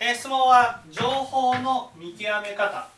え、質問は情報の見極め方。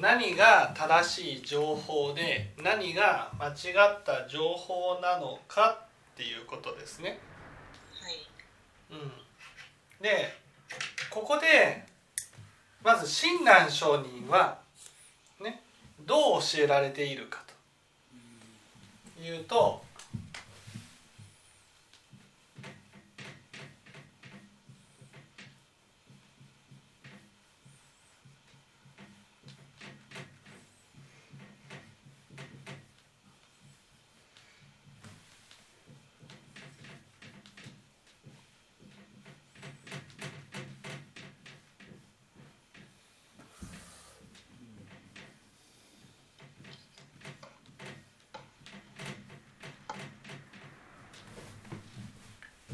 何が正しい情報で何が間違った情報なのかっていうことですね。はい、うん、でここでまず親鸞上人は、ね、どう教えられているかというと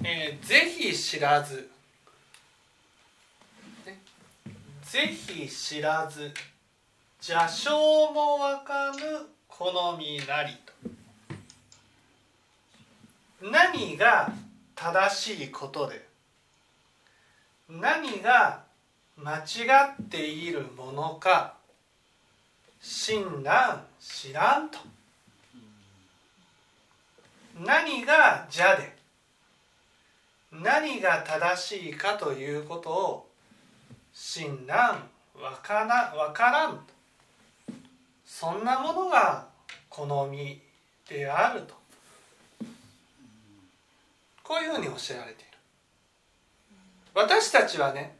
えー、ぜひ知らず、ね、ぜひ知らず。邪性もわかぬ好みなりと。何が正しいことで何が間違っているものか親鸞知らんと。何が邪で何が正しいかということを親鸞わからわからん。そんなものが好みであると。こういうふうに教えられている。私たちはね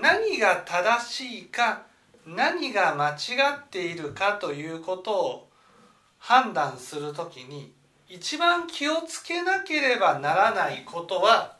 何が正しいか何が間違っているかということを判断するときに一番気をつけなければならないことは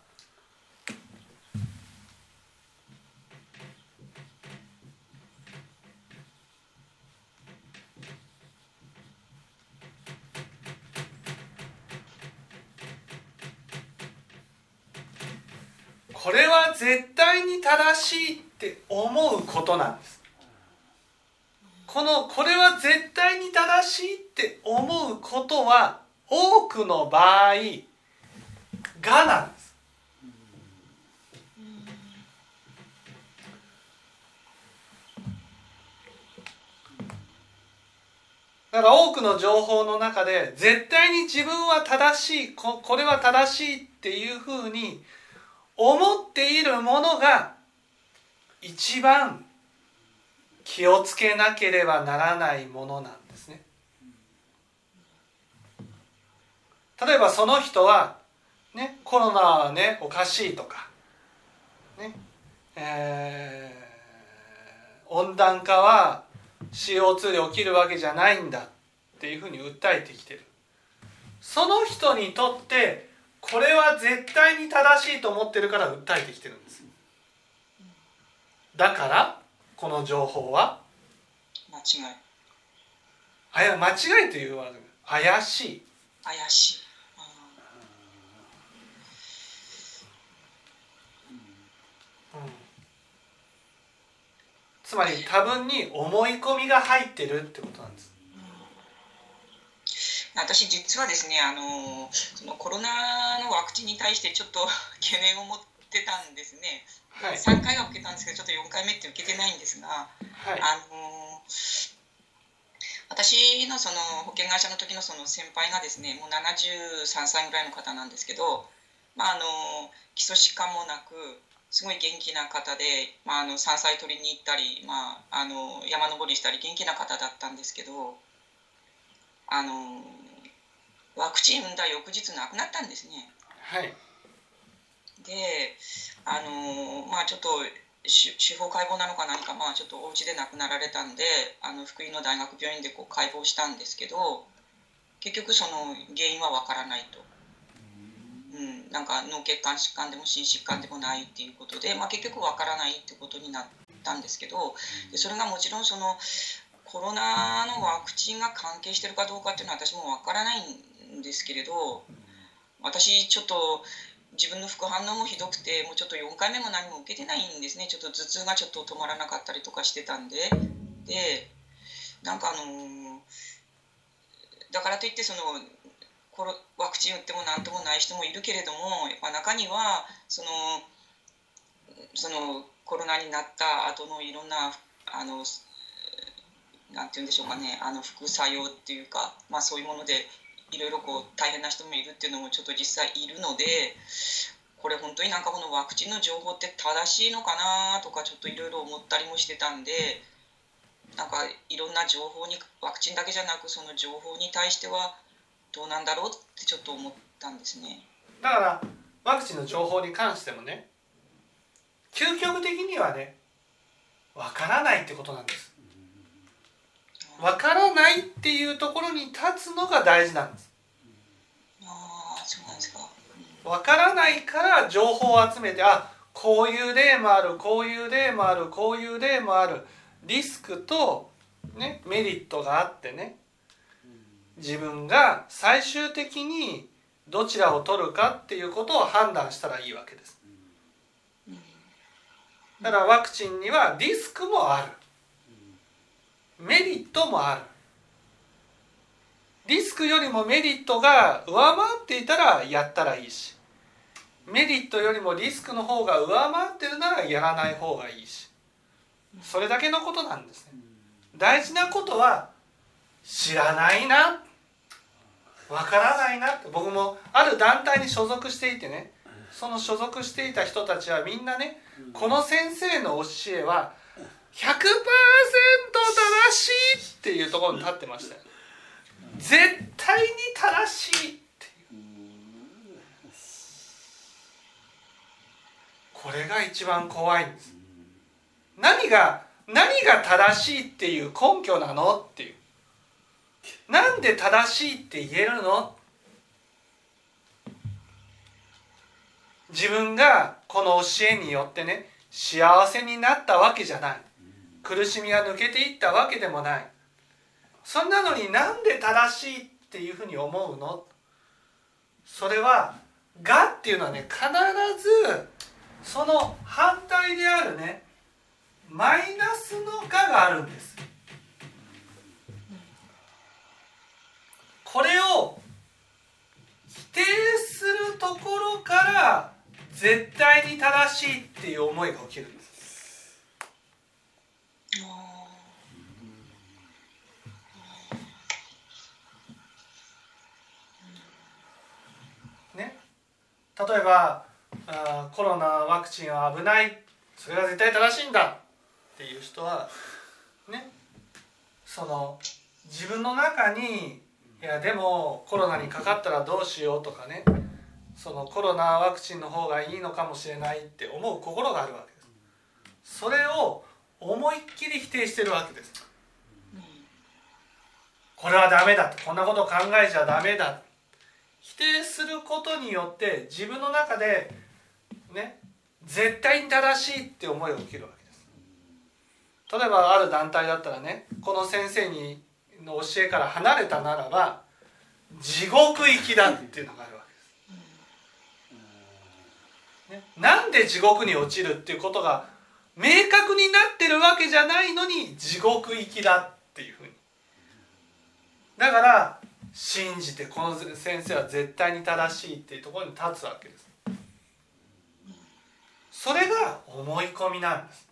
これは絶対に正しいって思うことなんです。このこれは絶対に正しいって思うことは多くの場合がなんです。だから多くの情報の中で絶対に自分は正しいここれは正しいっていうふうに思っているものが一番気をつけなければならないものなんですね。例えばその人は、ね、コロナはねおかしいとか、ねえー、温暖化は CO2 で起きるわけじゃないんだっていうふうに訴えてきてる。その人にとってこれは絶対に正しいと思ってるから訴えてきてるんです。だからこの情報は間違い。あや間違いというワード怪しい。怪しい。つまり多分に思い込みが入ってるってことなんです私実はですねあのそのコロナのワクチンに対してちょっと 懸念を持ってたんですね、はい、3回は受けたんですけどちょっと4回目って受けてないんですが、はい、あの私のその保険会社の時のその先輩がですねもう73歳ぐらいの方なんですけど、まあ、あの基礎疾患もなくすごい元気な方で、まあ、あの山菜取りに行ったり、まあ、あの山登りしたり元気な方だったんですけどあのワクチン産んだ翌日亡くなったんですね。はい、であのまあちょっと司法解剖なのか何かまあちょっとお家で亡くなられたんであの福井の大学病院でこう解剖したんですけど結局その原因は分からないと。うん、なんか脳血管疾患でも心疾患でもないっていうことで、まあ、結局分からないってことになったんですけどでそれがもちろんそのコロナのワクチンが関係してるかどうかっていうのは私もわからないんですけれど私ちょっと自分の副反応もひどくてもうちょっと4回目も何も受けてないんですね。ちょっと頭痛がちょっと止まらなかったりとかしてたんで。でなんかあのーだからといってそのコロワクチン打ってもなんともない人もいるけれどもやっぱ中にはそのそのコロナになった後のいろんなあのなんて言うんでしょうかね。あの副作用っていうか、まあ、そういうものでいろいろこう大変な人もいるっていうのもちょっと実際いるのでこれ本当になんかこのワクチンの情報って正しいのかなとかちょっといろいろ思ったりもしてたんでなんかいろんな情報にワクチンだけじゃなくその情報に対してはどうなんだろうってちょっと思ったんですね。だからワクチンの情報に関してもね究極的にはねわからないってことなんですわからないっていうところに立つのが大事なんです。わからないから情報を集めてあこういう例もあるこういう例もあるこういう例もある。リスクと、ね、メリットがあってね。自分が最終的にどちらを取るかっていうことを判断したらいいわけです。だからワクチンにはリスクもあるメリットもある。リスクよりもメリットが上回っていたらやったらいいし。メリットよりもリスクの方が上回ってるならやらない方がいいし。それだけのことなんですね。大事なことは知らないな。わからないな。って僕もある団体に所属していてね。その所属していた人たちはみんなねこの先生の教えは100%正しいっていうところに立ってましたよ。絶対に正しいっていう。これが一番怖いんです。何が何が正しいっていう根拠なのっていう。なんで正しいって言えるの？自分がこの教えによってね幸せになったわけじゃない。苦しみが抜けていったわけでもない。そんなのになんで正しいっていうふうに思うの？それは「が」っていうのはね必ずその反対であるねマイナスの「が」があるんです。これを否定するところから絶対に正しいっていう思いが起きるんですね例えばあコロナワクチンは危ないそれが絶対正しいんだっていう人はねその自分の中にいやでもコロナにかかったらどうしようとかねそのコロナワクチンの方がいいのかもしれないって思う心があるわけです。それを思いっきり否定してるわけです。これはダメだと。こんなこと考えちゃダメだ否定することによって自分の中でね絶対に正しいって思いが起きるわけです。例えばある団体だったらねこの先生にの教えから離れたならば地獄行きだっていうのがあるわけです、ね、なんで地獄に落ちるっていうことが明確になってるわけじゃないのに地獄行きだっていうふうに。だから信じてこの先生は絶対に正しいっていうところに立つわけです。それが思い込みなんです。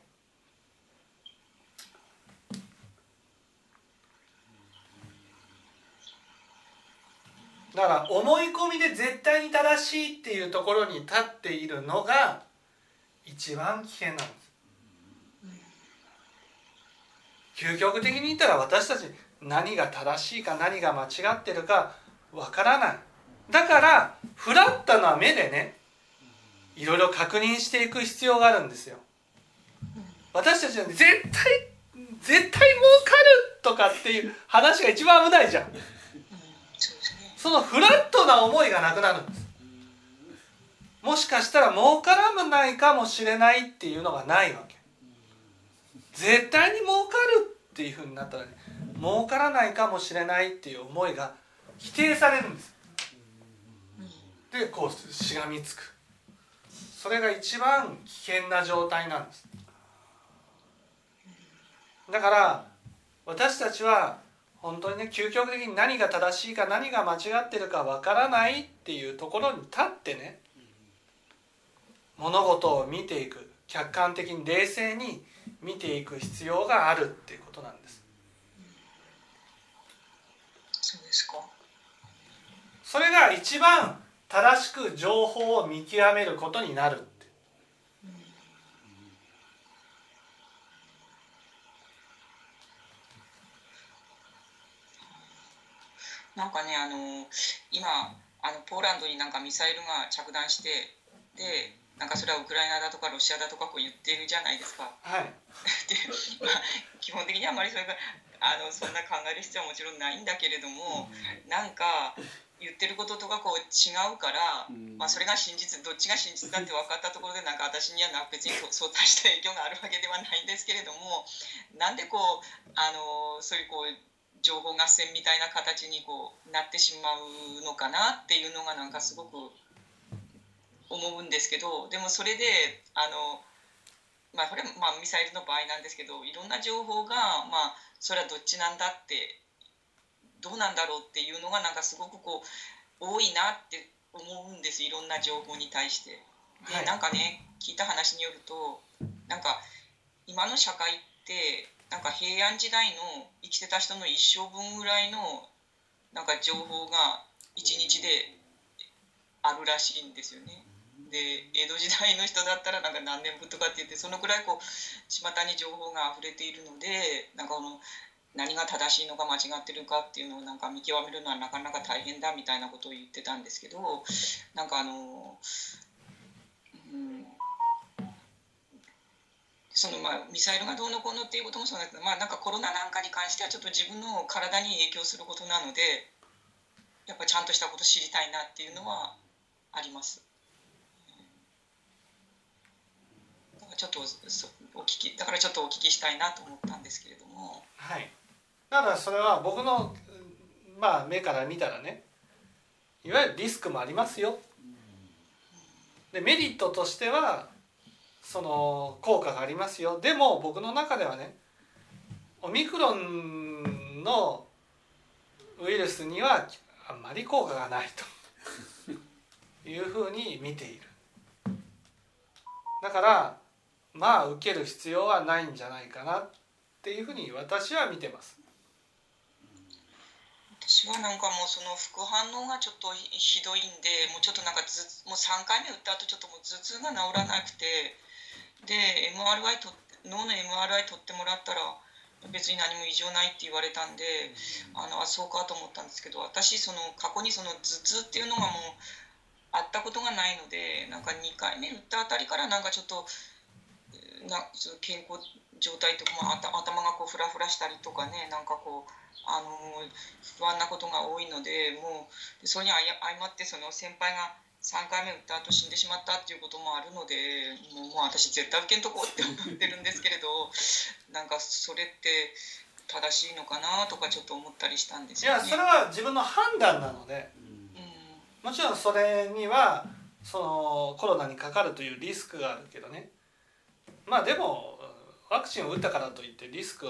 だから思い込みで絶対に正しいっていうところに立っているのが一番危険なんです。究極的に言ったら私たち何が正しいか何が間違ってるかわからない。だからフラットな目でねいろいろ確認していく必要があるんですよ。私たちは絶対絶対儲かるとかっていう話が一番危ないじゃん。そ。のフラットな思いがなくなるんです。もしかしたら儲からないかもしれないっていうのがないわけ。絶対に儲かるっていうふうになったらね儲からないかもしれないっていう思いが否定されるんです。でこうしがみつく。それが一番危険な状態なんです。だから私たちは本当にね究極的に何が正しいか何が間違ってるかわからないっていうところに立ってね物事を見ていく。客観的に冷静に見ていく必要があるっていうことなんです。そうですか。それが一番正しく情報を見極めることになるって。なんかねあの今あのポーランドになんかミサイルが着弾してでなんかそれはウクライナだとかロシアだとかこう言ってるじゃないですか。はい。で、まあ、基本的にあまりそれがあのそんな考える必要はもちろんないんだけれども、なんか言ってることとかこう違うから、まあ、それが真実どっちが真実だって分かったところでなんか私にはな別にそうそう大した影響があるわけではないんですけれどもなんでこうあのそういうこう情報合戦みたいな形にこうなってしまうのかなっていうのがなんかすごく思うんですけどでもそれであの、まあ、これはまあミサイルの場合なんですけどいろんな情報が、まあ、それはどっちなんだってどうなんだろうっていうのがなんかすごくこう多いなって思うんですいろんな情報に対して。ではいなんかね聞いた話によるとなんか今の社会ってなんか平安時代の生きてた人の一生分ぐらいのなんか情報が一日であるらしいんですよね。で江戸時代の人だったらなんか何年分とかって言ってそのくらいこう巷に情報が溢れているのでなんかこの何が正しいのか間違ってるかっていうのをなんか見極めるのはなかなか大変だみたいなことを言ってたんですけどなんかあの、うん、そのまあミサイルがどうのこうのっていうこともそうなんですけど、まあ、なんかコロナなんかに関してはちょっと自分の体に影響することなのでやっぱちゃんとしたこと知りたいなっていうのはあります。だからちょっとそお聞きだからちょっとお聞きしたいなと思ったんですけれども。はい。だからそれは僕のまあ目から見たらねいわゆるリスクもありますよ。でメリットとしてはその効果がありますよ。でも僕の中ではねオミクロンのウイルスにはあんまり効果がないと。いうふうに見ている。だからまあ受ける必要はないんじゃないかなっていうふうに私は見てます。私はなんかもうその副反応がちょっとひどいんでもうちょっとなんかずもう3回目打った後ちょっともう頭痛が治らなくてで MRI と脳の MRI 取ってもらったら別に何も異常ないって言われたんであのあそうかと思ったんですけど私その過去にその頭痛っていうのがもうあったことがないのでなんか2回目打ったあたりからなんかちょっとなその健康状態とかも頭頭がこうフラフラしたりとかねなんかこうあの不安なことが多いのでもうそれにあや相まってその先輩が3回目打った後死んでしまったっていうこともあるのでもうもう私絶対受けんとこうって思ってるんですけれど なんかそれって正しいのかなとかちょっと思ったりしたんですよね。いやそれは自分の判断なので。うん。もちろんそれにはそのコロナにかかるというリスクがあるけどねまあでもワクチンを打ったからといってリスク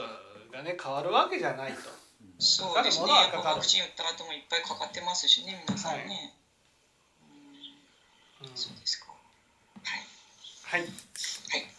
がね変わるわけじゃないと。そうですね。かかワクチン打った後もいっぱいかかってますしね皆さんね、うん。うん。そうですか。はい。はい